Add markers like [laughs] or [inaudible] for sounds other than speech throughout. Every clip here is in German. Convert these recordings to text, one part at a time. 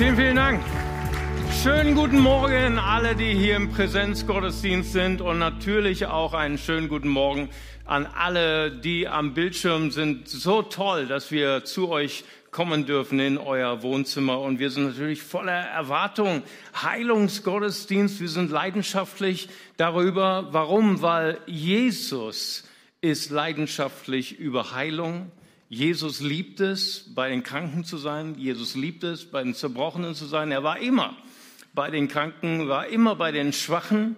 Vielen, vielen Dank. Schönen guten Morgen alle, die hier im Präsenzgottesdienst sind und natürlich auch einen schönen guten Morgen an alle, die am Bildschirm sind. So toll, dass wir zu euch kommen dürfen in euer Wohnzimmer und wir sind natürlich voller Erwartung. Heilungsgottesdienst, wir sind leidenschaftlich darüber. Warum? Weil Jesus ist leidenschaftlich über Heilung Jesus liebt es, bei den Kranken zu sein. Jesus liebt es, bei den Zerbrochenen zu sein. Er war immer bei den Kranken, war immer bei den Schwachen.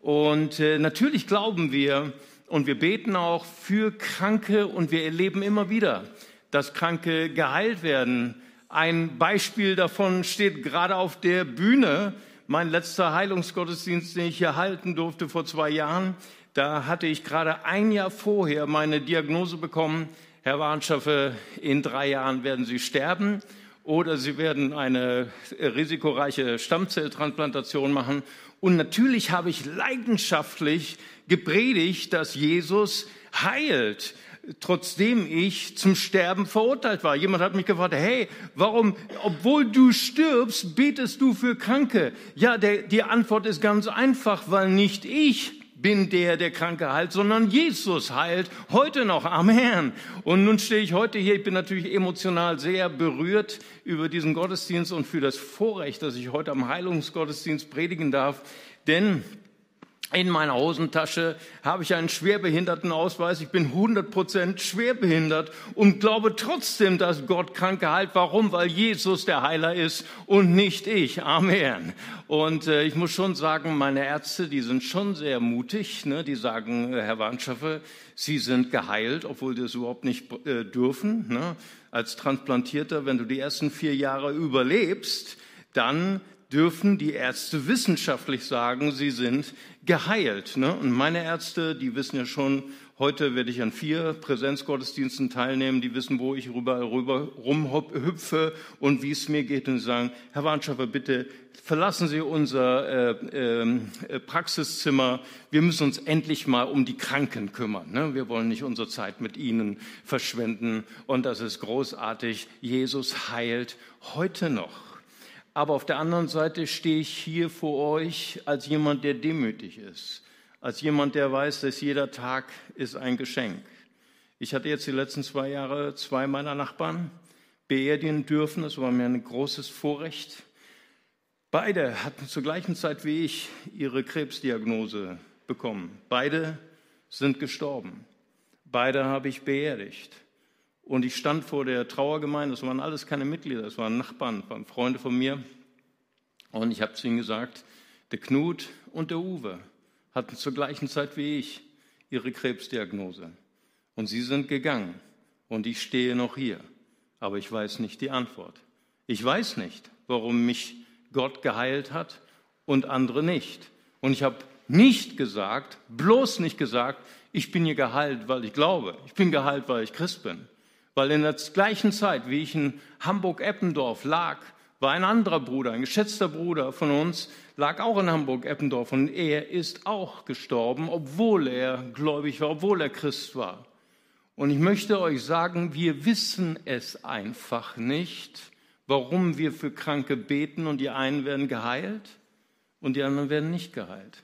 Und äh, natürlich glauben wir und wir beten auch für Kranke und wir erleben immer wieder, dass Kranke geheilt werden. Ein Beispiel davon steht gerade auf der Bühne. Mein letzter Heilungsgottesdienst, den ich hier halten durfte vor zwei Jahren, da hatte ich gerade ein Jahr vorher meine Diagnose bekommen, Herr Warnschaffe, in drei Jahren werden Sie sterben oder Sie werden eine risikoreiche Stammzelltransplantation machen. Und natürlich habe ich leidenschaftlich gepredigt, dass Jesus heilt trotzdem ich zum Sterben verurteilt war. Jemand hat mich gefragt, hey, warum, obwohl du stirbst, betest du für Kranke? Ja, der, die Antwort ist ganz einfach, weil nicht ich bin der, der Kranke heilt, sondern Jesus heilt heute noch. Amen. Und nun stehe ich heute hier. Ich bin natürlich emotional sehr berührt über diesen Gottesdienst und für das Vorrecht, dass ich heute am Heilungsgottesdienst predigen darf. Denn in meiner Hosentasche habe ich einen Schwerbehindertenausweis. Ich bin 100% schwerbehindert und glaube trotzdem, dass Gott Kranke heilt. Warum? Weil Jesus der Heiler ist und nicht ich. Amen. Und äh, ich muss schon sagen, meine Ärzte, die sind schon sehr mutig. Ne? Die sagen, äh, Herr Warnschaffe, Sie sind geheilt, obwohl Sie es überhaupt nicht äh, dürfen. Ne? Als Transplantierter, wenn du die ersten vier Jahre überlebst, dann dürfen die Ärzte wissenschaftlich sagen, sie sind geheilt. Ne? Und meine Ärzte, die wissen ja schon, heute werde ich an vier Präsenzgottesdiensten teilnehmen, die wissen, wo ich rüber, rüber rumhüpfe und wie es mir geht und sagen, Herr Warnschaffer, bitte verlassen Sie unser äh, äh, Praxiszimmer. Wir müssen uns endlich mal um die Kranken kümmern. Ne? Wir wollen nicht unsere Zeit mit Ihnen verschwenden. Und das ist großartig. Jesus heilt heute noch. Aber auf der anderen Seite stehe ich hier vor euch als jemand, der demütig ist, als jemand, der weiß, dass jeder Tag ist ein Geschenk. Ich hatte jetzt die letzten zwei Jahre zwei meiner Nachbarn beerdigen dürfen. Das war mir ein großes Vorrecht. Beide hatten zur gleichen Zeit wie ich ihre Krebsdiagnose bekommen. Beide sind gestorben. Beide habe ich beerdigt. Und ich stand vor der Trauergemeinde, das waren alles keine Mitglieder, das waren Nachbarn, waren Freunde von mir. Und ich habe zu ihnen gesagt, der Knut und der Uwe hatten zur gleichen Zeit wie ich ihre Krebsdiagnose. Und sie sind gegangen. Und ich stehe noch hier. Aber ich weiß nicht die Antwort. Ich weiß nicht, warum mich Gott geheilt hat und andere nicht. Und ich habe nicht gesagt, bloß nicht gesagt, ich bin hier geheilt, weil ich glaube. Ich bin geheilt, weil ich Christ bin. Weil in der gleichen Zeit, wie ich in Hamburg-Eppendorf lag, war ein anderer Bruder, ein geschätzter Bruder von uns, lag auch in Hamburg-Eppendorf und er ist auch gestorben, obwohl er gläubig war, obwohl er Christ war. Und ich möchte euch sagen, wir wissen es einfach nicht, warum wir für Kranke beten und die einen werden geheilt und die anderen werden nicht geheilt.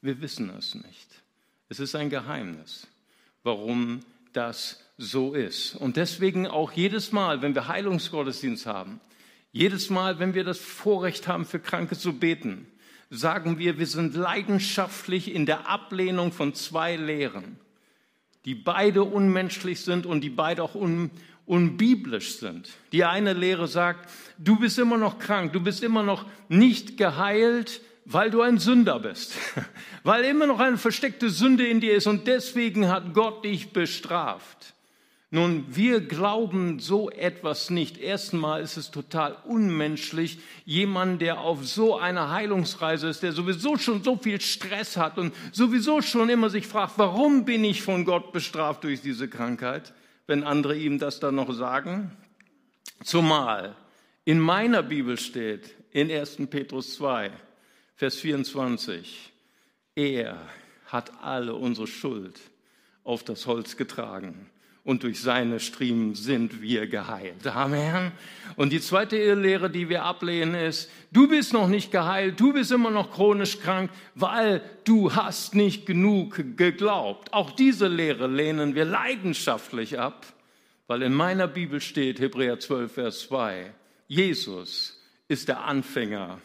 Wir wissen es nicht. Es ist ein Geheimnis, warum das so ist. Und deswegen auch jedes Mal, wenn wir Heilungsgottesdienst haben, jedes Mal, wenn wir das Vorrecht haben, für Kranke zu beten, sagen wir, wir sind leidenschaftlich in der Ablehnung von zwei Lehren, die beide unmenschlich sind und die beide auch un, unbiblisch sind. Die eine Lehre sagt, du bist immer noch krank, du bist immer noch nicht geheilt, weil du ein Sünder bist, [laughs] weil immer noch eine versteckte Sünde in dir ist und deswegen hat Gott dich bestraft. Nun, wir glauben so etwas nicht. Erstmal ist es total unmenschlich, jemand, der auf so einer Heilungsreise ist, der sowieso schon so viel Stress hat und sowieso schon immer sich fragt, warum bin ich von Gott bestraft durch diese Krankheit, wenn andere ihm das dann noch sagen? Zumal in meiner Bibel steht, in 1. Petrus 2, Vers 24, er hat alle unsere Schuld auf das Holz getragen und durch seine Striemen sind wir geheilt. Amen. Und die zweite Irrlehre, die wir ablehnen, ist, du bist noch nicht geheilt, du bist immer noch chronisch krank, weil du hast nicht genug geglaubt. Auch diese Lehre lehnen wir leidenschaftlich ab, weil in meiner Bibel steht, Hebräer 12, Vers 2, Jesus ist der Anfänger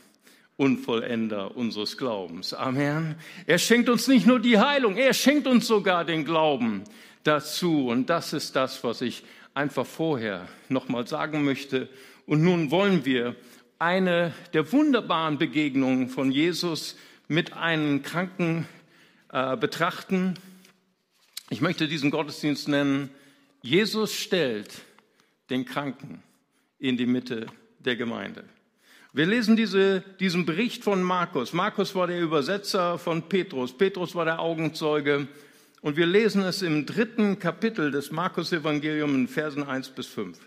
und Vollender unseres Glaubens. Amen. Er schenkt uns nicht nur die Heilung, er schenkt uns sogar den Glauben dazu. Und das ist das, was ich einfach vorher nochmal sagen möchte. Und nun wollen wir eine der wunderbaren Begegnungen von Jesus mit einem Kranken äh, betrachten. Ich möchte diesen Gottesdienst nennen, Jesus stellt den Kranken in die Mitte der Gemeinde. Wir lesen diese, diesen Bericht von Markus. Markus war der Übersetzer von Petrus. Petrus war der Augenzeuge. Und wir lesen es im dritten Kapitel des Markus-Evangeliums in Versen 1 bis 5.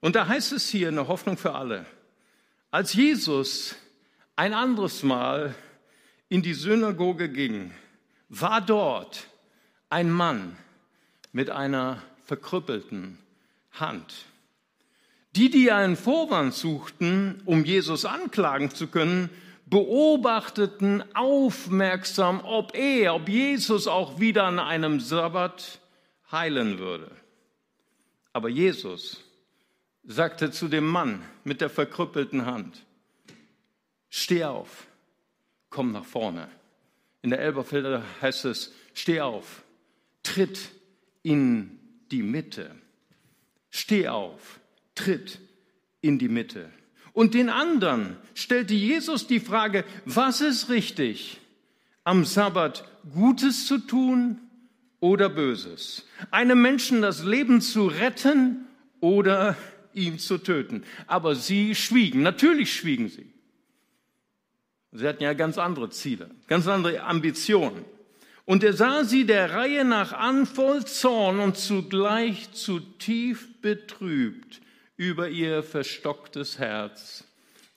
Und da heißt es hier eine Hoffnung für alle. Als Jesus ein anderes Mal in die Synagoge ging, war dort ein Mann mit einer verkrüppelten Hand. Die, die einen Vorwand suchten, um Jesus anklagen zu können, beobachteten aufmerksam, ob er, ob Jesus auch wieder an einem Sabbat heilen würde. Aber Jesus sagte zu dem Mann mit der verkrüppelten Hand, steh auf, komm nach vorne. In der Elberfelder heißt es, steh auf, tritt in die Mitte. Steh auf, tritt in die Mitte. Und den anderen stellte Jesus die Frage, was ist richtig, am Sabbat Gutes zu tun oder Böses? Einem Menschen das Leben zu retten oder ihn zu töten? Aber sie schwiegen, natürlich schwiegen sie. Sie hatten ja ganz andere Ziele, ganz andere Ambitionen. Und er sah sie der Reihe nach an voll Zorn und zugleich zu tief betrübt über ihr verstocktes Herz.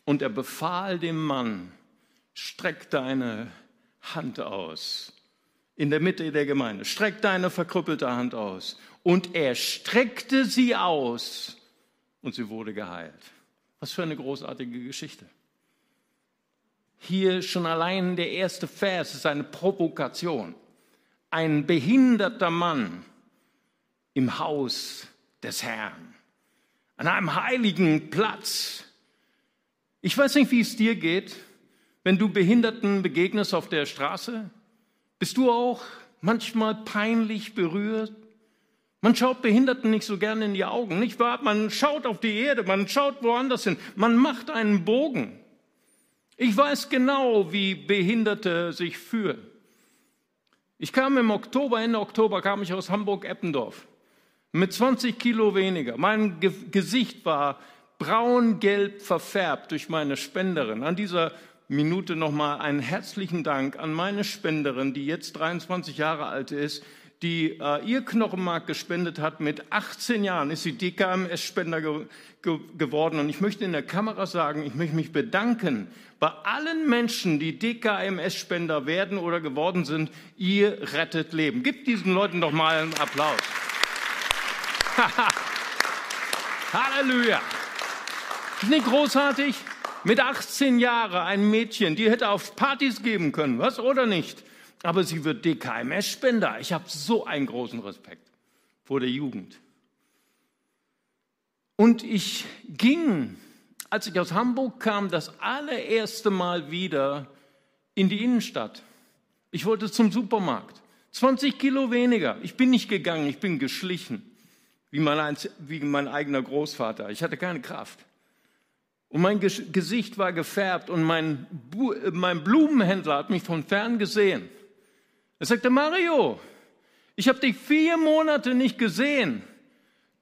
Und er befahl dem Mann, streck deine Hand aus. In der Mitte der Gemeinde, streck deine verkrüppelte Hand aus. Und er streckte sie aus und sie wurde geheilt. Was für eine großartige Geschichte. Hier schon allein der erste Vers ist eine Provokation. Ein behinderter Mann im Haus des Herrn an einem heiligen Platz. Ich weiß nicht, wie es dir geht, wenn du Behinderten begegnest auf der Straße. Bist du auch manchmal peinlich berührt? Man schaut Behinderten nicht so gerne in die Augen, nicht wahr? Man schaut auf die Erde, man schaut woanders hin, man macht einen Bogen. Ich weiß genau, wie Behinderte sich fühlen. Ich kam im Oktober, Ende Oktober, kam ich aus Hamburg-Eppendorf mit 20 Kilo weniger. Mein Ge Gesicht war braun-gelb verfärbt durch meine Spenderin. An dieser Minute nochmal einen herzlichen Dank an meine Spenderin, die jetzt 23 Jahre alt ist, die äh, ihr Knochenmark gespendet hat. Mit 18 Jahren ist sie DKMS-Spender ge ge geworden. Und ich möchte in der Kamera sagen, ich möchte mich bedanken bei allen Menschen, die DKMS-Spender werden oder geworden sind. Ihr rettet Leben. Gebt diesen Leuten doch mal einen Applaus. [laughs] Halleluja. Ist nicht großartig? Mit 18 Jahren ein Mädchen, die hätte auf Partys geben können, was oder nicht? Aber sie wird DKMS-Spender. Ich habe so einen großen Respekt vor der Jugend. Und ich ging, als ich aus Hamburg kam, das allererste Mal wieder in die Innenstadt. Ich wollte zum Supermarkt. 20 Kilo weniger. Ich bin nicht gegangen, ich bin geschlichen wie mein, wie mein eigener Großvater. Ich hatte keine Kraft. Und mein Gesicht war gefärbt und mein, mein Blumenhändler hat mich von fern gesehen. Er sagte, Mario, ich habe dich vier Monate nicht gesehen.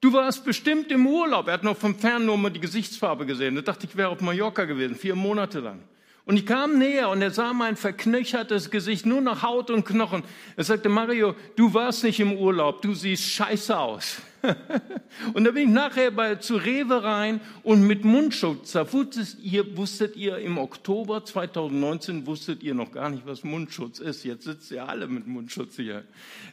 Du warst bestimmt im Urlaub. Er hat noch von fern nur mal die Gesichtsfarbe gesehen. Da dachte ich, wäre auf Mallorca gewesen, vier Monate lang. Und ich kam näher und er sah mein verknöchertes Gesicht, nur noch Haut und Knochen. Er sagte, Mario, du warst nicht im Urlaub, du siehst scheiße aus. [laughs] und da bin ich nachher bei, zu Rewe rein und mit Mundschutz. Da wusstet ihr, wusstet ihr im Oktober 2019, wusstet ihr noch gar nicht, was Mundschutz ist. Jetzt sitzt ihr alle mit Mundschutz hier.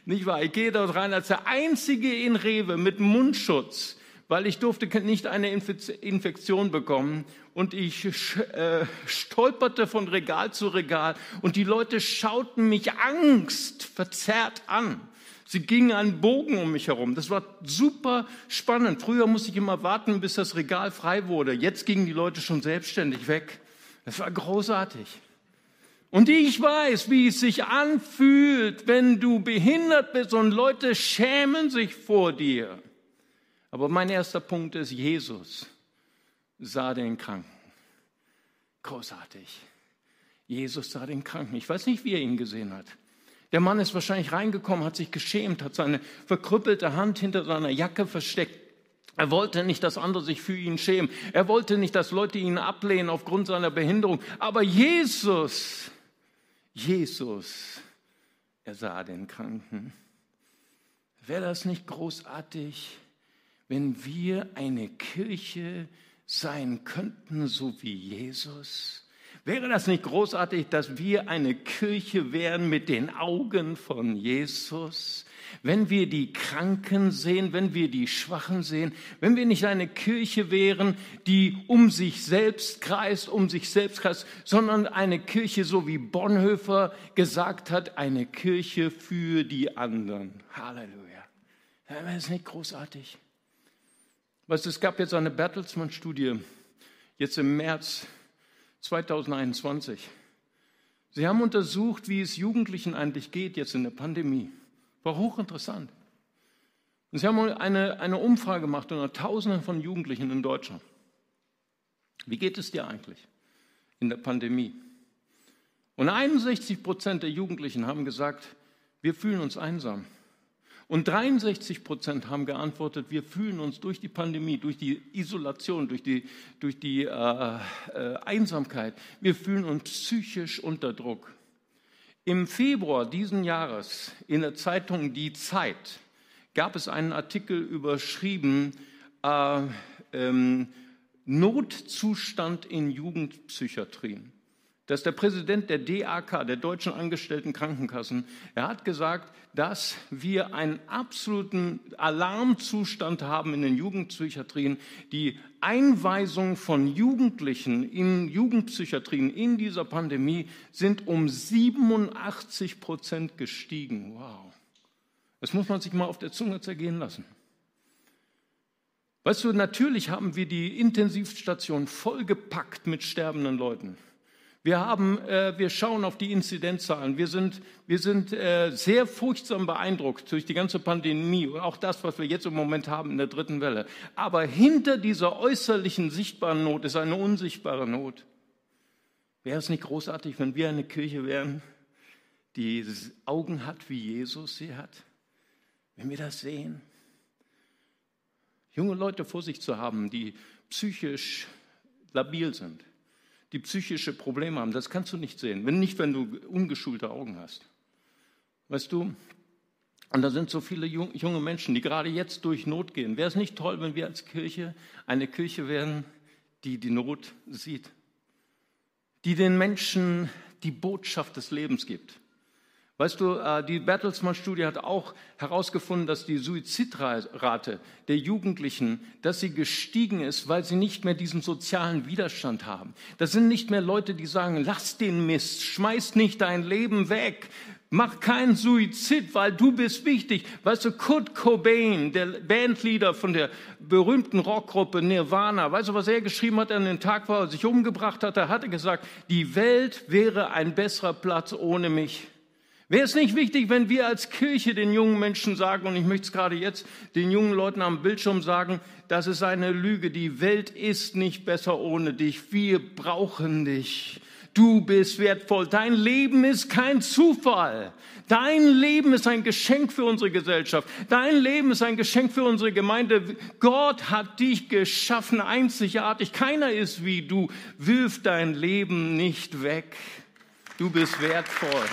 Nicht wahr? Ich gehe dort rein als der Einzige in Rewe mit Mundschutz weil ich durfte nicht eine Infektion bekommen und ich äh, stolperte von Regal zu Regal und die Leute schauten mich angstverzerrt an. Sie gingen einen Bogen um mich herum. Das war super spannend. Früher musste ich immer warten, bis das Regal frei wurde. Jetzt gingen die Leute schon selbstständig weg. Das war großartig. Und ich weiß, wie es sich anfühlt, wenn du behindert bist und Leute schämen sich vor dir. Aber mein erster Punkt ist, Jesus sah den Kranken. Großartig. Jesus sah den Kranken. Ich weiß nicht, wie er ihn gesehen hat. Der Mann ist wahrscheinlich reingekommen, hat sich geschämt, hat seine verkrüppelte Hand hinter seiner Jacke versteckt. Er wollte nicht, dass andere sich für ihn schämen. Er wollte nicht, dass Leute ihn ablehnen aufgrund seiner Behinderung. Aber Jesus, Jesus, er sah den Kranken. Wäre das nicht großartig? wenn wir eine Kirche sein könnten, so wie Jesus? Wäre das nicht großartig, dass wir eine Kirche wären mit den Augen von Jesus? Wenn wir die Kranken sehen, wenn wir die Schwachen sehen, wenn wir nicht eine Kirche wären, die um sich selbst kreist, um sich selbst kreist, sondern eine Kirche, so wie Bonhoeffer gesagt hat, eine Kirche für die anderen. Halleluja. Wäre das nicht großartig? Weißt es gab jetzt eine Bertelsmann-Studie, jetzt im März 2021. Sie haben untersucht, wie es Jugendlichen eigentlich geht jetzt in der Pandemie. War hochinteressant. Und sie haben eine, eine Umfrage gemacht unter Tausenden von Jugendlichen in Deutschland. Wie geht es dir eigentlich in der Pandemie? Und 61 Prozent der Jugendlichen haben gesagt, wir fühlen uns einsam. Und 63 Prozent haben geantwortet, wir fühlen uns durch die Pandemie, durch die Isolation, durch die, durch die äh, äh, Einsamkeit, wir fühlen uns psychisch unter Druck. Im Februar diesen Jahres in der Zeitung Die Zeit gab es einen Artikel überschrieben, äh, ähm, Notzustand in Jugendpsychiatrien. Das ist der Präsident der DAK, der Deutschen Angestellten Krankenkassen. Er hat gesagt, dass wir einen absoluten Alarmzustand haben in den Jugendpsychiatrien. Die Einweisung von Jugendlichen in Jugendpsychiatrien in dieser Pandemie sind um 87 Prozent gestiegen. Wow. Das muss man sich mal auf der Zunge zergehen lassen. Weißt du, natürlich haben wir die Intensivstation vollgepackt mit sterbenden Leuten. Wir, haben, äh, wir schauen auf die Inzidenzzahlen. Wir sind, wir sind äh, sehr furchtsam beeindruckt durch die ganze Pandemie und auch das, was wir jetzt im Moment haben in der dritten Welle. Aber hinter dieser äußerlichen sichtbaren Not ist eine unsichtbare Not. Wäre es nicht großartig, wenn wir eine Kirche wären, die Augen hat, wie Jesus sie hat? Wenn wir das sehen? Junge Leute vor sich zu haben, die psychisch labil sind die psychische Probleme haben. Das kannst du nicht sehen, wenn nicht, wenn du ungeschulte Augen hast. Weißt du? Und da sind so viele junge Menschen, die gerade jetzt durch Not gehen. Wäre es nicht toll, wenn wir als Kirche eine Kirche wären, die die Not sieht, die den Menschen die Botschaft des Lebens gibt? Weißt du, äh, die Bertelsmann-Studie hat auch herausgefunden, dass die Suizidrate der Jugendlichen, dass sie gestiegen ist, weil sie nicht mehr diesen sozialen Widerstand haben. Das sind nicht mehr Leute, die sagen, lass den Mist, schmeiß nicht dein Leben weg, mach keinen Suizid, weil du bist wichtig. Weißt du, Kurt Cobain, der Bandleader von der berühmten Rockgruppe Nirvana, weißt du, was er geschrieben hat an den Tag, wo er sich umgebracht hat? Er hatte gesagt, die Welt wäre ein besserer Platz ohne mich. Wäre es nicht wichtig, wenn wir als Kirche den jungen Menschen sagen, und ich möchte es gerade jetzt den jungen Leuten am Bildschirm sagen, das ist eine Lüge. Die Welt ist nicht besser ohne dich. Wir brauchen dich. Du bist wertvoll. Dein Leben ist kein Zufall. Dein Leben ist ein Geschenk für unsere Gesellschaft. Dein Leben ist ein Geschenk für unsere Gemeinde. Gott hat dich geschaffen, einzigartig. Keiner ist wie du. Wirf dein Leben nicht weg. Du bist wertvoll.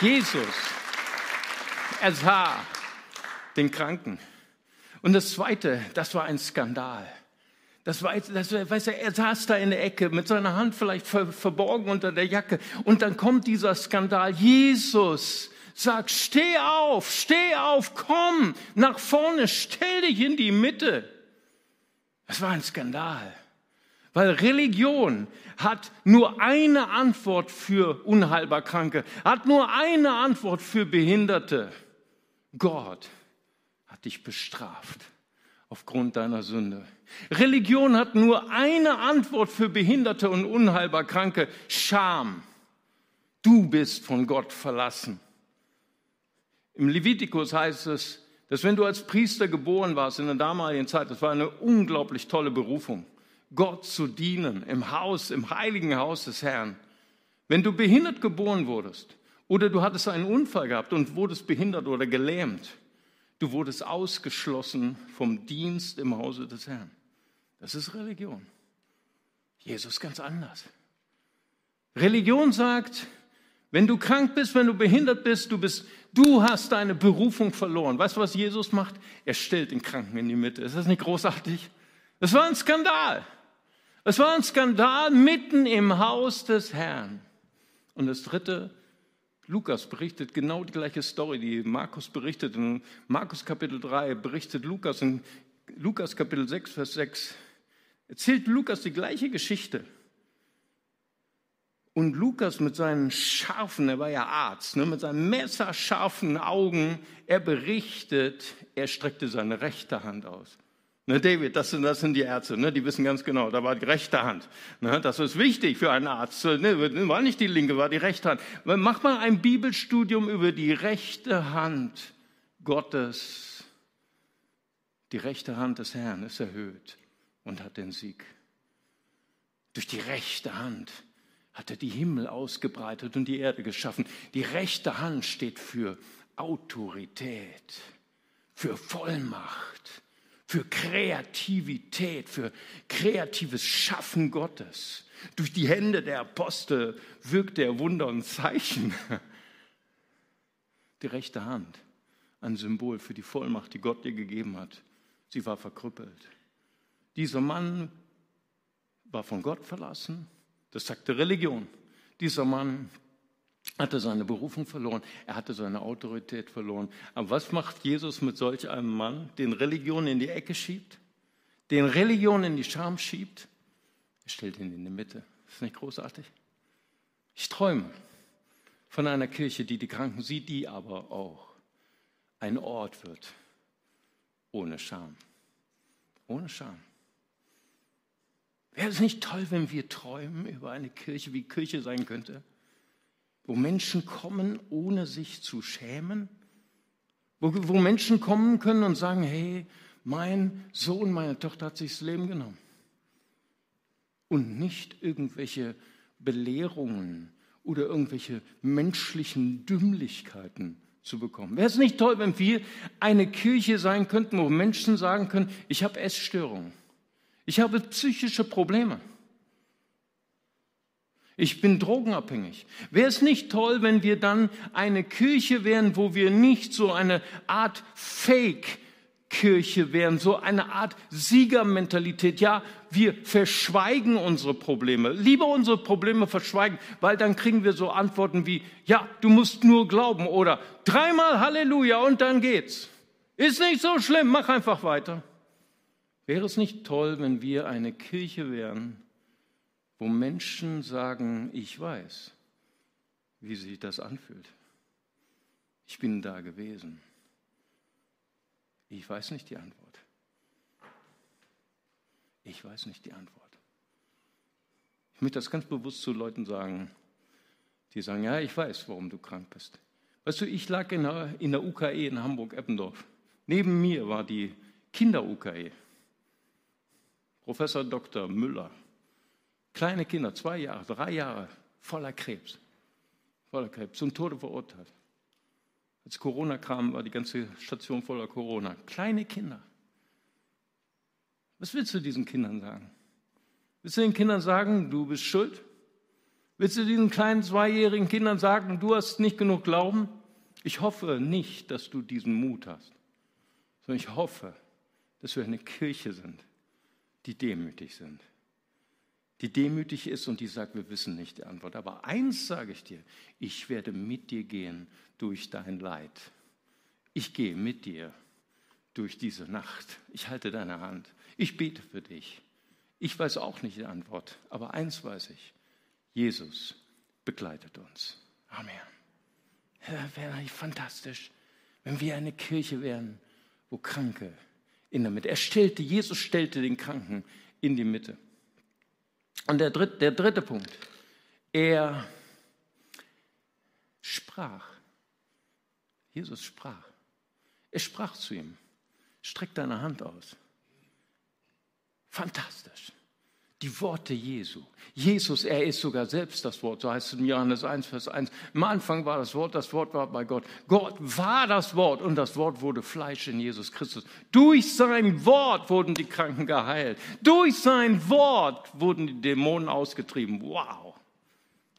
Jesus, er sah den Kranken. Und das Zweite, das war ein Skandal. Das war, das, weißt du, er saß da in der Ecke mit seiner Hand vielleicht ver, verborgen unter der Jacke. Und dann kommt dieser Skandal. Jesus sagt, steh auf, steh auf, komm nach vorne, stell dich in die Mitte. Das war ein Skandal. Weil Religion hat nur eine Antwort für unheilbar Kranke, hat nur eine Antwort für Behinderte. Gott hat dich bestraft aufgrund deiner Sünde. Religion hat nur eine Antwort für Behinderte und unheilbar Kranke, Scham. Du bist von Gott verlassen. Im Levitikus heißt es, dass wenn du als Priester geboren warst in der damaligen Zeit, das war eine unglaublich tolle Berufung, Gott zu dienen im Haus, im heiligen Haus des Herrn. Wenn du behindert geboren wurdest oder du hattest einen Unfall gehabt und wurdest behindert oder gelähmt, Du wurdest ausgeschlossen vom Dienst im Hause des Herrn. Das ist Religion. Jesus ganz anders. Religion sagt, wenn du krank bist, wenn du behindert bist, du bist, du hast deine Berufung verloren. Weißt du, was Jesus macht? Er stellt den Kranken in die Mitte. Ist das nicht großartig? Das war ein Skandal. Es war ein Skandal mitten im Haus des Herrn. Und das dritte, Lukas berichtet genau die gleiche Story, die Markus berichtet. In Markus Kapitel 3 berichtet Lukas in Lukas Kapitel 6, Vers 6. Erzählt Lukas die gleiche Geschichte. Und Lukas mit seinen scharfen, er war ja Arzt, ne, mit seinen messerscharfen Augen, er berichtet, er streckte seine rechte Hand aus. Ne, David, das sind, das sind die Ärzte, ne, die wissen ganz genau, da war die rechte Hand. Ne, das ist wichtig für einen Arzt. Ne, war nicht die linke, war die rechte Hand. Mach mal ein Bibelstudium über die rechte Hand Gottes. Die rechte Hand des Herrn ist erhöht und hat den Sieg. Durch die rechte Hand hat er die Himmel ausgebreitet und die Erde geschaffen. Die rechte Hand steht für Autorität, für Vollmacht für Kreativität, für kreatives Schaffen Gottes. Durch die Hände der Apostel wirkt er Wunder und Zeichen. Die rechte Hand, ein Symbol für die Vollmacht, die Gott dir gegeben hat. Sie war verkrüppelt. Dieser Mann war von Gott verlassen. Das sagte Religion. Dieser Mann hatte seine Berufung verloren, er hatte seine Autorität verloren. Aber was macht Jesus mit solch einem Mann, den Religion in die Ecke schiebt, den Religion in die Scham schiebt? Er stellt ihn in die Mitte. Ist nicht großartig? Ich träume von einer Kirche, die die Kranken sieht, die aber auch ein Ort wird ohne Scham. Ohne Scham. Wäre es nicht toll, wenn wir träumen über eine Kirche, wie Kirche sein könnte? Wo Menschen kommen, ohne sich zu schämen, wo, wo Menschen kommen können und sagen, hey, mein Sohn, meine Tochter hat sich das Leben genommen. Und nicht irgendwelche Belehrungen oder irgendwelche menschlichen Dümmlichkeiten zu bekommen. Wäre es nicht toll, wenn wir eine Kirche sein könnten, wo Menschen sagen können, ich habe Essstörungen, ich habe psychische Probleme. Ich bin drogenabhängig. Wäre es nicht toll, wenn wir dann eine Kirche wären, wo wir nicht so eine Art Fake Kirche wären, so eine Art Siegermentalität. Ja, wir verschweigen unsere Probleme. Lieber unsere Probleme verschweigen, weil dann kriegen wir so Antworten wie, ja, du musst nur glauben oder dreimal Halleluja und dann geht's. Ist nicht so schlimm, mach einfach weiter. Wäre es nicht toll, wenn wir eine Kirche wären, wo Menschen sagen, ich weiß, wie sich das anfühlt. Ich bin da gewesen. Ich weiß nicht die Antwort. Ich weiß nicht die Antwort. Ich möchte das ganz bewusst zu Leuten sagen, die sagen, ja, ich weiß, warum du krank bist. Weißt du, ich lag in der, in der UKE in Hamburg-Eppendorf. Neben mir war die Kinder-UKE. Professor Dr. Müller Kleine Kinder, zwei Jahre, drei Jahre, voller Krebs. Voller Krebs, zum Tode verurteilt. Als Corona kam, war die ganze Station voller Corona. Kleine Kinder. Was willst du diesen Kindern sagen? Willst du den Kindern sagen, du bist schuld? Willst du diesen kleinen zweijährigen Kindern sagen, du hast nicht genug Glauben? Ich hoffe nicht, dass du diesen Mut hast, sondern ich hoffe, dass wir eine Kirche sind, die demütig sind. Die demütig ist und die sagt, wir wissen nicht die Antwort. Aber eins sage ich dir, ich werde mit dir gehen durch dein Leid. Ich gehe mit dir durch diese Nacht. Ich halte deine Hand. Ich bete für dich. Ich weiß auch nicht die Antwort, aber eins weiß ich. Jesus begleitet uns. Amen. Ja, wäre nicht fantastisch, wenn wir eine Kirche wären, wo Kranke in der Mitte. Er stellte, Jesus stellte den Kranken in die Mitte. Und der dritte, der dritte Punkt, er sprach. Jesus sprach. Er sprach zu ihm. Streck deine Hand aus. Fantastisch. Die Worte Jesu. Jesus, er ist sogar selbst das Wort, so heißt es in Johannes 1, Vers 1. Am Anfang war das Wort, das Wort war bei Gott. Gott war das Wort und das Wort wurde Fleisch in Jesus Christus. Durch sein Wort wurden die Kranken geheilt. Durch sein Wort wurden die Dämonen ausgetrieben. Wow.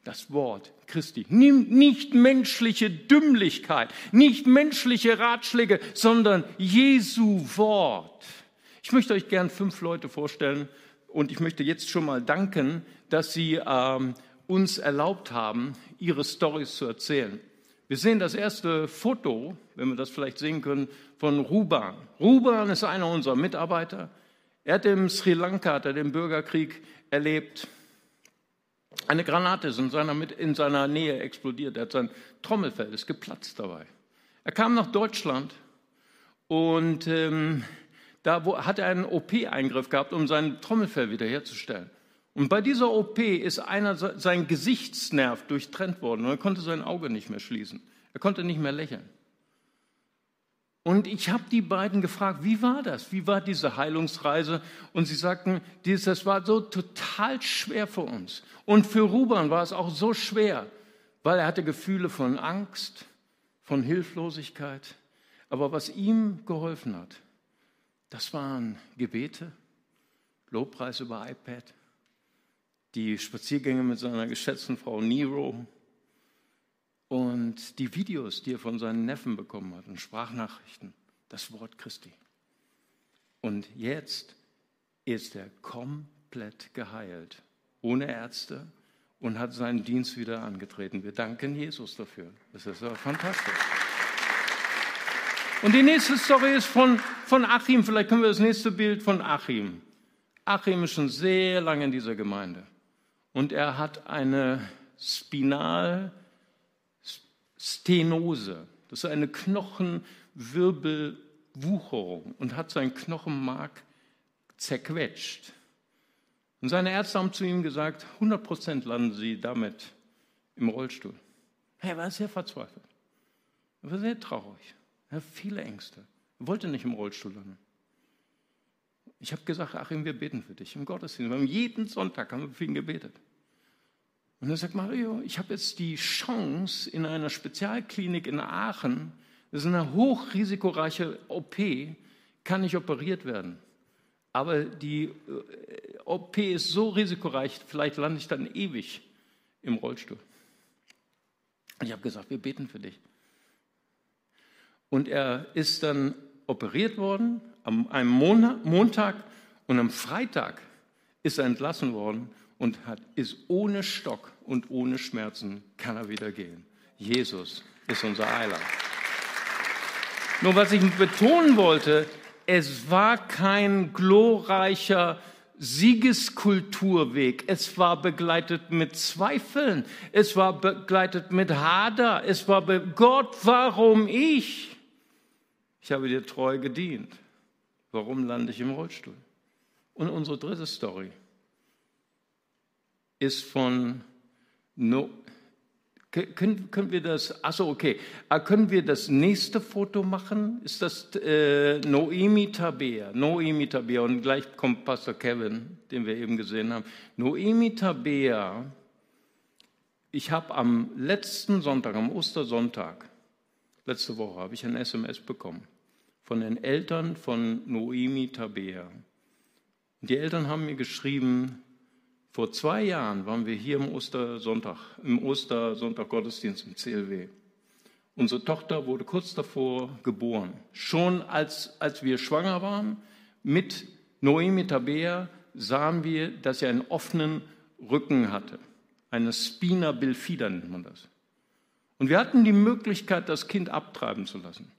Das Wort Christi. Nicht menschliche Dümmlichkeit, nicht menschliche Ratschläge, sondern Jesu Wort. Ich möchte euch gern fünf Leute vorstellen, und ich möchte jetzt schon mal danken, dass Sie ähm, uns erlaubt haben, Ihre Stories zu erzählen. Wir sehen das erste Foto, wenn wir das vielleicht sehen können, von Ruban. Ruban ist einer unserer Mitarbeiter. Er hat im Sri Lanka hat er den Bürgerkrieg erlebt. Eine Granate ist in seiner, in seiner Nähe explodiert. Er hat sein Trommelfell ist geplatzt dabei. Er kam nach Deutschland und ähm, da hat er einen OP-Eingriff gehabt, um sein Trommelfell wiederherzustellen. Und bei dieser OP ist einer, sein Gesichtsnerv durchtrennt worden und er konnte sein Auge nicht mehr schließen. Er konnte nicht mehr lächeln. Und ich habe die beiden gefragt, wie war das? Wie war diese Heilungsreise? Und sie sagten, das war so total schwer für uns. Und für Ruban war es auch so schwer, weil er hatte Gefühle von Angst, von Hilflosigkeit. Aber was ihm geholfen hat, das waren Gebete, Lobpreis über iPad, die Spaziergänge mit seiner geschätzten Frau Nero und die Videos, die er von seinen Neffen bekommen hat und Sprachnachrichten, das Wort Christi. Und jetzt ist er komplett geheilt, ohne Ärzte und hat seinen Dienst wieder angetreten. Wir danken Jesus dafür. Das ist ja fantastisch. Und die nächste Story ist von, von Achim. Vielleicht können wir das nächste Bild von Achim. Achim ist schon sehr lange in dieser Gemeinde. Und er hat eine Spinalstenose. Das ist eine Knochenwirbelwucherung und hat sein Knochenmark zerquetscht. Und seine Ärzte haben zu ihm gesagt, 100 Prozent landen sie damit im Rollstuhl. Er war sehr verzweifelt. Er war sehr traurig. Er hat viele Ängste. Er wollte nicht im Rollstuhl landen. Ich habe gesagt, Achim, wir beten für dich im Gottesdienst. Wir haben jeden Sonntag haben wir für ihn gebetet. Und er sagt, Mario, ich habe jetzt die Chance in einer Spezialklinik in Aachen, das ist eine hochrisikoreiche OP, kann ich operiert werden. Aber die äh, OP ist so risikoreich, vielleicht lande ich dann ewig im Rollstuhl. Und ich habe gesagt, wir beten für dich. Und er ist dann operiert worden am einem Montag und am Freitag ist er entlassen worden und hat, ist ohne Stock und ohne Schmerzen kann er wieder gehen. Jesus ist unser Heiler. Nur was ich betonen wollte, es war kein glorreicher Siegeskulturweg. Es war begleitet mit Zweifeln. Es war begleitet mit Hader. Es war Gott, warum ich? Ich habe dir treu gedient. Warum lande ich im Rollstuhl? Und unsere dritte Story ist von no Können, können wir das, achso, okay. Ah, können wir das nächste Foto machen? Ist das äh, Noemi Tabea? Noemi Tabea. Und gleich kommt Pastor Kevin, den wir eben gesehen haben. Noemi Tabea. Ich habe am letzten Sonntag, am Ostersonntag, letzte Woche, habe ich ein SMS bekommen von den Eltern von Noemi Tabea. Die Eltern haben mir geschrieben, vor zwei Jahren waren wir hier im Ostersonntag, im Ostersonntag Gottesdienst im CLW. Unsere Tochter wurde kurz davor geboren. Schon als, als wir schwanger waren mit Noemi Tabea sahen wir, dass sie einen offenen Rücken hatte. Eine Spina bifida nennt man das. Und wir hatten die Möglichkeit, das Kind abtreiben zu lassen.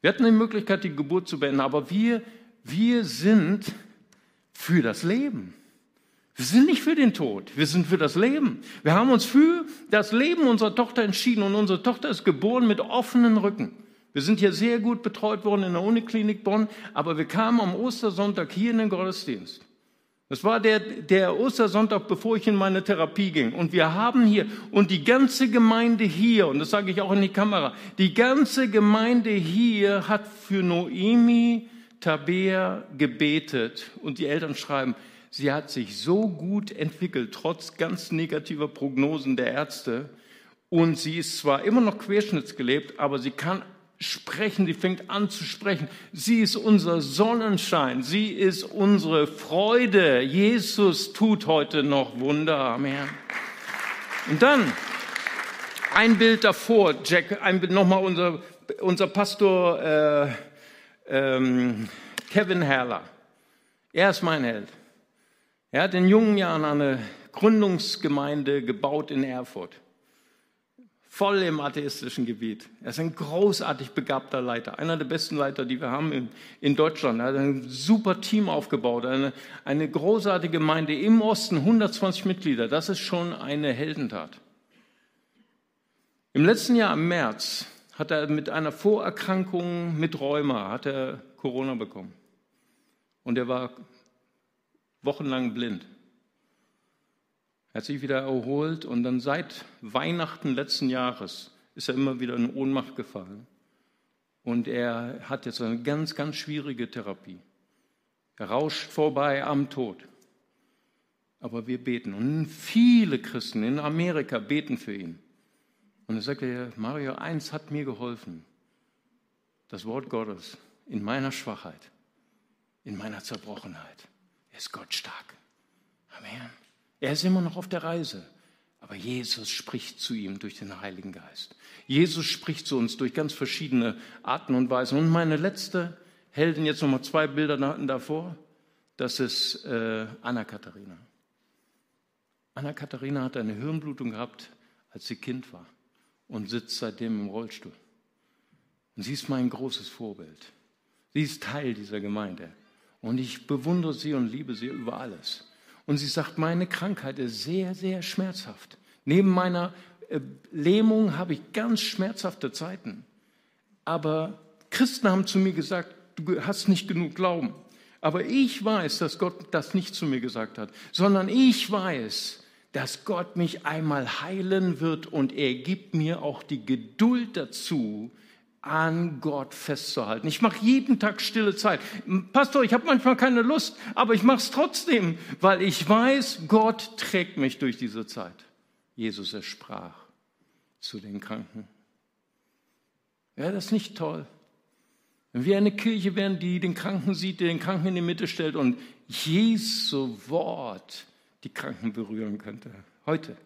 Wir hatten die Möglichkeit, die Geburt zu beenden, aber wir, wir sind für das Leben. Wir sind nicht für den Tod, wir sind für das Leben. Wir haben uns für das Leben unserer Tochter entschieden und unsere Tochter ist geboren mit offenen Rücken. Wir sind hier sehr gut betreut worden in der Uniklinik Bonn, aber wir kamen am Ostersonntag hier in den Gottesdienst. Das war der, der Ostersonntag, bevor ich in meine Therapie ging. Und wir haben hier, und die ganze Gemeinde hier, und das sage ich auch in die Kamera, die ganze Gemeinde hier hat für Noemi Tabea gebetet. Und die Eltern schreiben, Sie hat sich so gut entwickelt, trotz ganz negativer Prognosen der Ärzte. Und sie ist zwar immer noch querschnittsgelebt, aber sie kann sprechen, sie fängt an zu sprechen. Sie ist unser Sonnenschein, sie ist unsere Freude. Jesus tut heute noch Wunder. Amen. Und dann ein Bild davor, Jack, nochmal unser, unser Pastor äh, ähm, Kevin Herrler. Er ist mein Held. Er hat in jungen Jahren eine Gründungsgemeinde gebaut in Erfurt. Voll im atheistischen Gebiet. Er ist ein großartig begabter Leiter, einer der besten Leiter, die wir haben in, in Deutschland. Er hat ein super Team aufgebaut, eine, eine großartige Gemeinde im Osten, 120 Mitglieder. Das ist schon eine Heldentat. Im letzten Jahr im März hat er mit einer Vorerkrankung mit Rheuma hat er Corona bekommen. Und er war wochenlang blind. Er hat sich wieder erholt und dann seit Weihnachten letzten Jahres ist er immer wieder in Ohnmacht gefallen. Und er hat jetzt eine ganz, ganz schwierige Therapie. Er rauscht vorbei am Tod. Aber wir beten. Und viele Christen in Amerika beten für ihn. Und er sagte, Mario, eins hat mir geholfen. Das Wort Gottes in meiner Schwachheit, in meiner Zerbrochenheit ist Gott stark. Amen. Er ist immer noch auf der Reise. Aber Jesus spricht zu ihm durch den Heiligen Geist. Jesus spricht zu uns durch ganz verschiedene Arten und Weisen. Und meine letzte Heldin, jetzt nochmal zwei Bilder davor, das ist äh, Anna-Katharina. Anna-Katharina hat eine Hirnblutung gehabt, als sie Kind war und sitzt seitdem im Rollstuhl. Und sie ist mein großes Vorbild. Sie ist Teil dieser Gemeinde. Und ich bewundere sie und liebe sie über alles. Und sie sagt, meine Krankheit ist sehr, sehr schmerzhaft. Neben meiner äh, Lähmung habe ich ganz schmerzhafte Zeiten. Aber Christen haben zu mir gesagt, du hast nicht genug Glauben. Aber ich weiß, dass Gott das nicht zu mir gesagt hat, sondern ich weiß, dass Gott mich einmal heilen wird und er gibt mir auch die Geduld dazu, an Gott festzuhalten. Ich mache jeden Tag stille Zeit. Pastor, ich habe manchmal keine Lust, aber ich mache es trotzdem, weil ich weiß, Gott trägt mich durch diese Zeit. Jesus, er sprach zu den Kranken. Wäre das nicht toll? Wenn wir eine Kirche wären, die den Kranken sieht, den Kranken in die Mitte stellt und Jesu Wort die Kranken berühren könnte. Heute.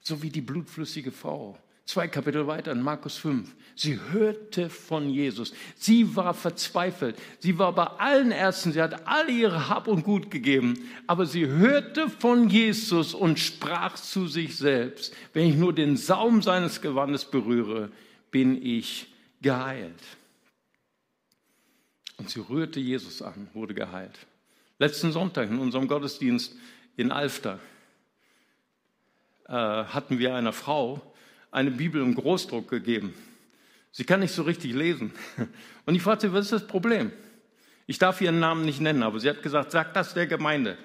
So wie die blutflüssige Frau Zwei Kapitel weiter in Markus 5. Sie hörte von Jesus. Sie war verzweifelt. Sie war bei allen Ärzten. Sie hat alle ihre Hab und Gut gegeben. Aber sie hörte von Jesus und sprach zu sich selbst, wenn ich nur den Saum seines Gewandes berühre, bin ich geheilt. Und sie rührte Jesus an, wurde geheilt. Letzten Sonntag in unserem Gottesdienst in Alfter äh, hatten wir eine Frau, eine Bibel im Großdruck gegeben. Sie kann nicht so richtig lesen. Und ich fragte sie, was ist das Problem? Ich darf ihren Namen nicht nennen, aber sie hat gesagt, sag das der Gemeinde.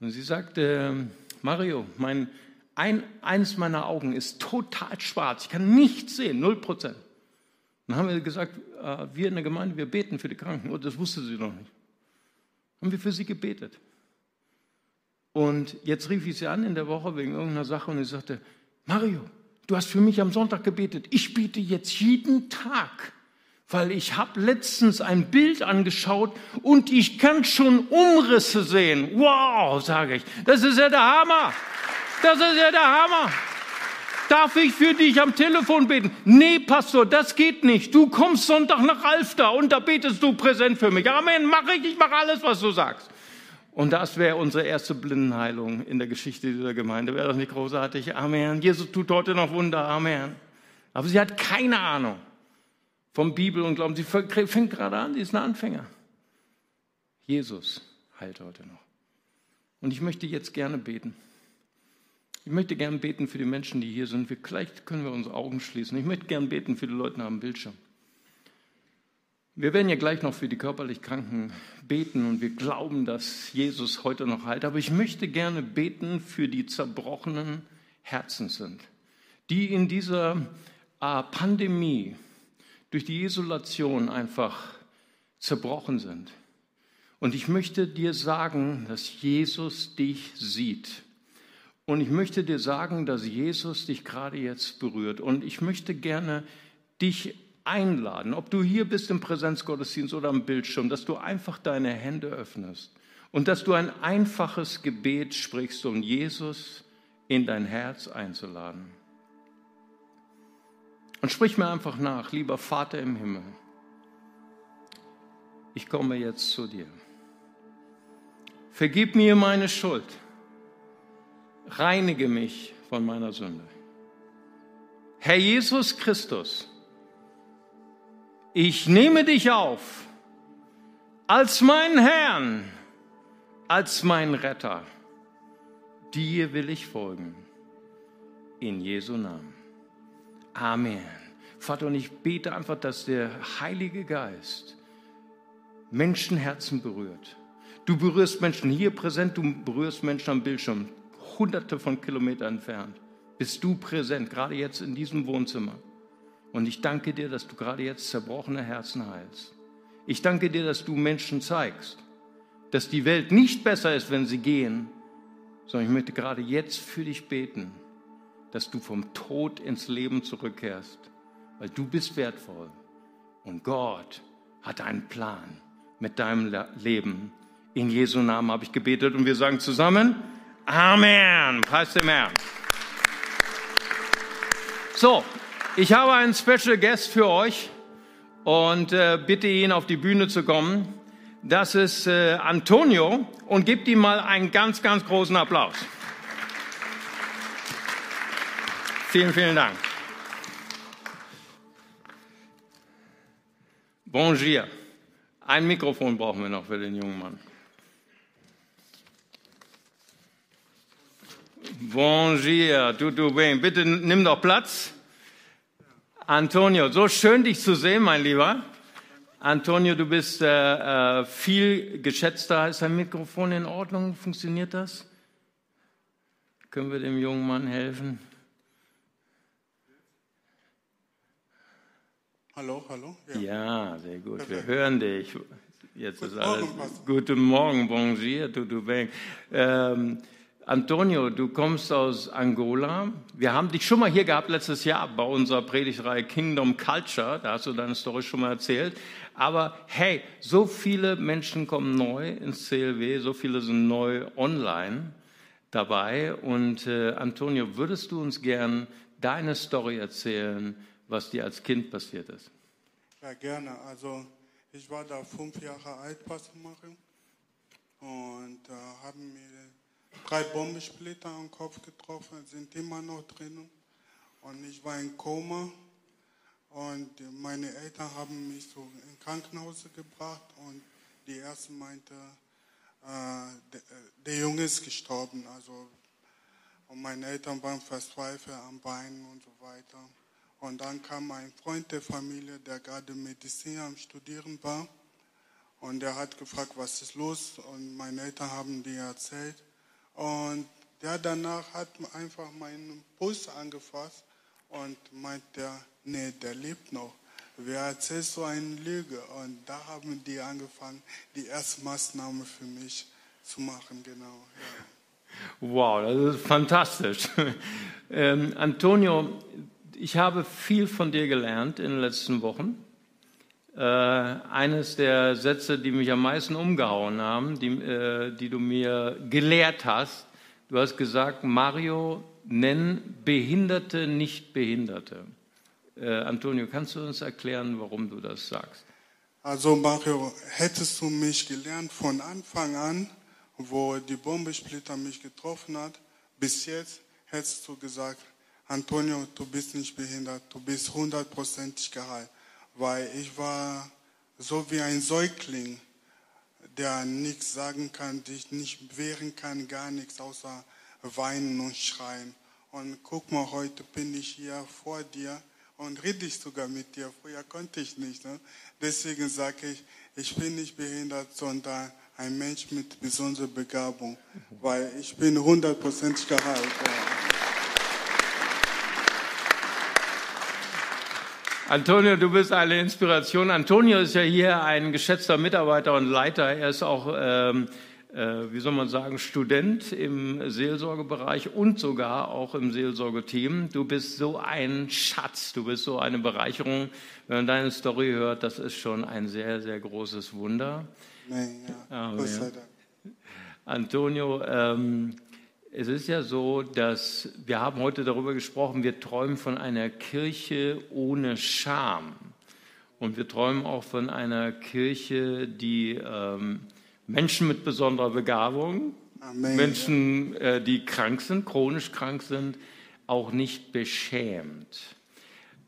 Und sie sagte, Mario, mein ein, eins meiner Augen ist total schwarz. Ich kann nichts sehen, null Prozent. Dann haben wir gesagt, äh, wir in der Gemeinde, wir beten für die Kranken. Und das wusste sie noch nicht. Haben wir für sie gebetet. Und jetzt rief ich sie an in der Woche wegen irgendeiner Sache und ich sagte, Mario, du hast für mich am Sonntag gebetet. Ich bete jetzt jeden Tag, weil ich habe letztens ein Bild angeschaut und ich kann schon Umrisse sehen. Wow, sage ich, das ist ja der Hammer. Das ist ja der Hammer. Darf ich für dich am Telefon beten? Nee, Pastor, das geht nicht. Du kommst Sonntag nach Alfter und da betest du präsent für mich. Amen, mach ich, ich mache alles, was du sagst. Und das wäre unsere erste Blindenheilung in der Geschichte dieser Gemeinde. Wäre das nicht großartig? Amen. Jesus tut heute noch Wunder. Amen. Aber sie hat keine Ahnung vom Bibel und Glauben. Sie fängt gerade an, sie ist ein Anfänger. Jesus heilt heute noch. Und ich möchte jetzt gerne beten. Ich möchte gerne beten für die Menschen, die hier sind. Vielleicht können wir unsere Augen schließen. Ich möchte gerne beten für die Leute am Bildschirm. Wir werden ja gleich noch für die körperlich Kranken beten und wir glauben, dass Jesus heute noch heilt. Aber ich möchte gerne beten für die zerbrochenen Herzen sind, die in dieser äh, Pandemie durch die Isolation einfach zerbrochen sind. Und ich möchte dir sagen, dass Jesus dich sieht. Und ich möchte dir sagen, dass Jesus dich gerade jetzt berührt. Und ich möchte gerne dich einladen, ob du hier bist im Präsenzgottesdienst oder am Bildschirm, dass du einfach deine Hände öffnest und dass du ein einfaches Gebet sprichst, um Jesus in dein Herz einzuladen. Und sprich mir einfach nach, lieber Vater im Himmel, ich komme jetzt zu dir. Vergib mir meine Schuld. Reinige mich von meiner Sünde. Herr Jesus Christus, ich nehme dich auf als meinen Herrn, als meinen Retter. Dir will ich folgen. In Jesu Namen. Amen. Vater, und ich bete einfach, dass der Heilige Geist Menschenherzen berührt. Du berührst Menschen hier präsent, du berührst Menschen am Bildschirm, hunderte von Kilometern entfernt. Bist du präsent, gerade jetzt in diesem Wohnzimmer. Und ich danke dir, dass du gerade jetzt zerbrochene Herzen heilst. Ich danke dir, dass du Menschen zeigst, dass die Welt nicht besser ist, wenn sie gehen, sondern ich möchte gerade jetzt für dich beten, dass du vom Tod ins Leben zurückkehrst, weil du bist wertvoll und Gott hat einen Plan mit deinem Leben. In Jesu Namen habe ich gebetet und wir sagen zusammen Amen. Preis dem Herrn. So, ich habe einen Special Guest für euch und äh, bitte ihn auf die Bühne zu kommen. Das ist äh, Antonio und gebt ihm mal einen ganz, ganz großen Applaus. Vielen, vielen Dank. Bonjour. Ein Mikrofon brauchen wir noch für den jungen Mann. Bonjour, tudo bem. Bitte nimm doch Platz. Antonio, so schön dich zu sehen, mein Lieber. Antonio, du bist äh, äh, viel geschätzter. Ist dein Mikrofon in Ordnung? Funktioniert das? Können wir dem jungen Mann helfen? Hallo, hallo. Ja, ja sehr gut. Wir hören dich. Jetzt ist alles. Guten Morgen, bonjour, tudo bem. Ähm, Antonio, du kommst aus Angola. Wir haben dich schon mal hier gehabt letztes Jahr bei unserer Predigtreihe Kingdom Culture. Da hast du deine Story schon mal erzählt. Aber hey, so viele Menschen kommen neu ins CLW, so viele sind neu online dabei. Und äh, Antonio, würdest du uns gern deine Story erzählen, was dir als Kind passiert ist? Ja, gerne. Also ich war da fünf Jahre alt, Pass machen. Und äh, haben mir drei Bombensplitter am Kopf getroffen, sind immer noch drin. Und ich war in Koma. Und meine Eltern haben mich so ins Krankenhaus gebracht. Und die Ärzte meinte, äh, der, der Junge ist gestorben. Also, und meine Eltern waren verzweifelt am Bein und so weiter. Und dann kam ein Freund der Familie, der gerade Medizin am Studieren war. Und der hat gefragt, was ist los? Und meine Eltern haben dir erzählt. Und der danach hat einfach meinen Puls angefasst und meint, der, nee, der lebt noch. Wer erzählt so eine Lüge? Und da haben die angefangen, die erste Maßnahme für mich zu machen, genau. Ja. Wow, das ist fantastisch. [laughs] Ähm, Antonio, ich habe viel von dir gelernt in den letzten Wochen. Äh, eines der Sätze, die mich am meisten umgehauen haben, die, äh, die du mir gelehrt hast, du hast gesagt, Mario, nenn Behinderte nicht Behinderte. Äh, Antonio, kannst du uns erklären, warum du das sagst? Also Mario, hättest du mich gelernt von Anfang an, wo die Bombensplitter mich getroffen hat, bis jetzt hättest du gesagt, Antonio, du bist nicht behindert, du bist hundertprozentig geheilt weil ich war so wie ein Säugling, der nichts sagen kann, sich nicht wehren kann, gar nichts außer weinen und schreien. Und guck mal, heute bin ich hier vor dir und rede ich sogar mit dir. Früher konnte ich nicht. Ne? Deswegen sage ich, ich bin nicht behindert, sondern ein Mensch mit besonderer Begabung, weil ich bin hundertprozentig geheilt. Ja. Antonio, du bist eine Inspiration. Antonio ist ja hier ein geschätzter Mitarbeiter und Leiter. Er ist auch, ähm, äh, wie soll man sagen, Student im Seelsorgebereich und sogar auch im Seelsorgeteam. Du bist so ein Schatz, du bist so eine Bereicherung. Wenn man deine Story hört, das ist schon ein sehr, sehr großes Wunder. Nein, ja. Oh, ja. Antonio, ähm, es ist ja so, dass wir haben heute darüber gesprochen, wir träumen von einer Kirche ohne Scham. Und wir träumen auch von einer Kirche, die ähm, Menschen mit besonderer Begabung, Amen. Menschen, äh, die krank sind, chronisch krank sind, auch nicht beschämt.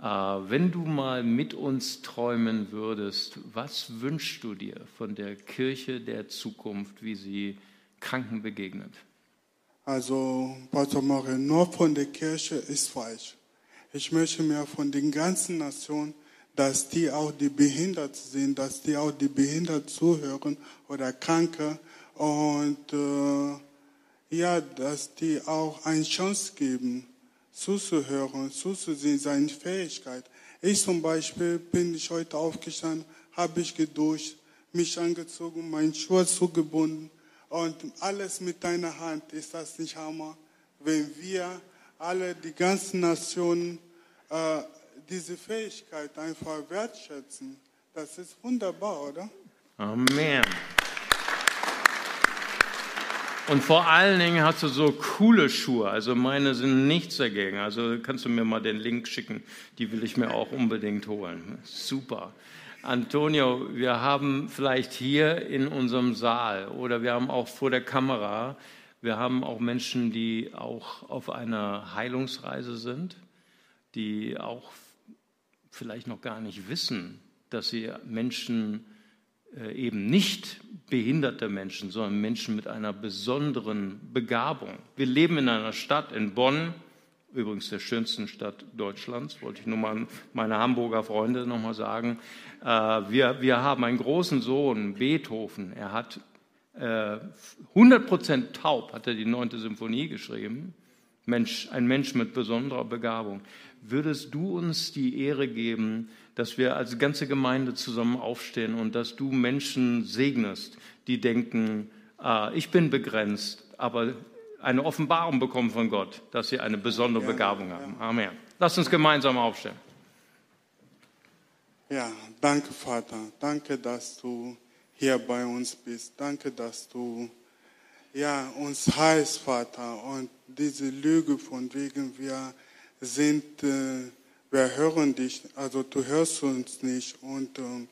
Äh, wenn du mal mit uns träumen würdest, was wünschst du dir von der Kirche der Zukunft, wie sie Kranken begegnet? Also, Pastor Mario, nur von der Kirche ist falsch. Ich möchte mir von den ganzen Nationen, dass die auch die behindert sind, dass die auch die behindert zuhören oder Kranke und äh, ja, dass die auch eine Chance geben, zuzuhören, zuzusehen, seine Fähigkeit. Ich zum Beispiel bin ich heute aufgestanden, habe ich geduscht, mich angezogen, meinen Schuhe zugebunden und alles mit deiner Hand. Ist das nicht Hammer? Wenn wir alle, die ganzen Nationen, äh, diese Fähigkeit einfach wertschätzen, das ist wunderbar, oder? Amen. Und vor allen Dingen hast du so coole Schuhe. Also meine sind nichts dagegen. Also kannst du mir mal den Link schicken. Die will ich mir auch unbedingt holen. Super. Antonio, wir haben vielleicht hier in unserem Saal oder wir haben auch vor der Kamera, wir haben auch Menschen, die auch auf einer Heilungsreise sind, die auch vielleicht noch gar nicht wissen, dass sie Menschen äh, eben nicht behinderte Menschen, sondern Menschen mit einer besonderen Begabung. Wir leben in einer Stadt in Bonn, übrigens der schönsten Stadt Deutschlands, wollte ich nur mal meine Hamburger Freunde noch mal sagen. Äh, wir, wir haben einen großen Sohn, Beethoven. Er hat 100 Prozent taub, hat er die neunte Symphonie geschrieben. Mensch, ein Mensch mit besonderer Begabung. Würdest du uns die Ehre geben, dass wir als ganze Gemeinde zusammen aufstehen und dass du Menschen segnest, die denken, ah, ich bin begrenzt, aber eine Offenbarung bekommen von Gott, dass sie eine besondere Begabung haben. Amen. Lass uns gemeinsam aufstehen. Ja, danke Vater. Danke, dass du hier bei uns bist. Danke, dass du ja, uns heißt, Vater. Und diese Lüge von wegen, wir sind, äh, wir hören dich, also du hörst uns nicht. Und äh,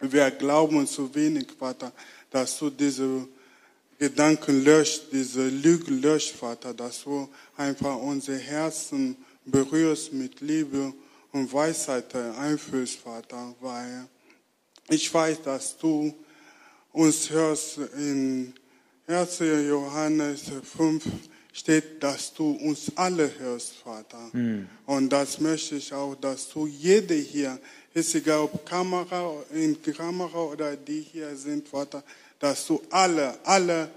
wir glauben zu wenig, Vater, dass du diese Gedanken löscht, diese Lüge löscht, Vater, dass du einfach unsere Herzen berührst mit Liebe und Weisheit einfühlst, Vater, weil ich weiß, dass du uns hörst. In 1. Johannes 5 steht, dass du uns alle hörst, Vater. Mhm. Und das möchte ich auch, dass du jede hier, ist egal ob Kamera, in Kamera oder die hier sind, Vater, dass du alle, alle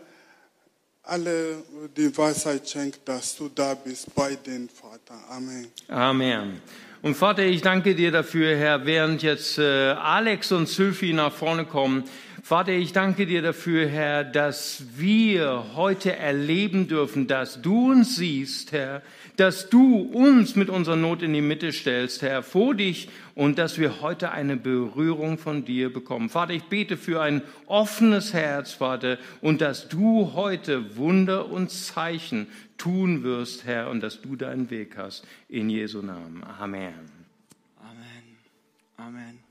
alle die Weisheit schenkst, dass du da bist bei den Vater. Amen. Amen. Und Vater, ich danke dir dafür, Herr, während jetzt äh, Alex und Sylvie nach vorne kommen. Vater, ich danke dir dafür, Herr, dass wir heute erleben dürfen, dass du uns siehst, Herr, dass du uns mit unserer Not in die Mitte stellst, Herr, vor dich und dass wir heute eine Berührung von dir bekommen. Vater, ich bete für ein offenes Herz, Vater, und dass du heute Wunder und Zeichen tun wirst, Herr, und dass du deinen Weg hast. In Jesu Namen. Amen. Amen. Amen.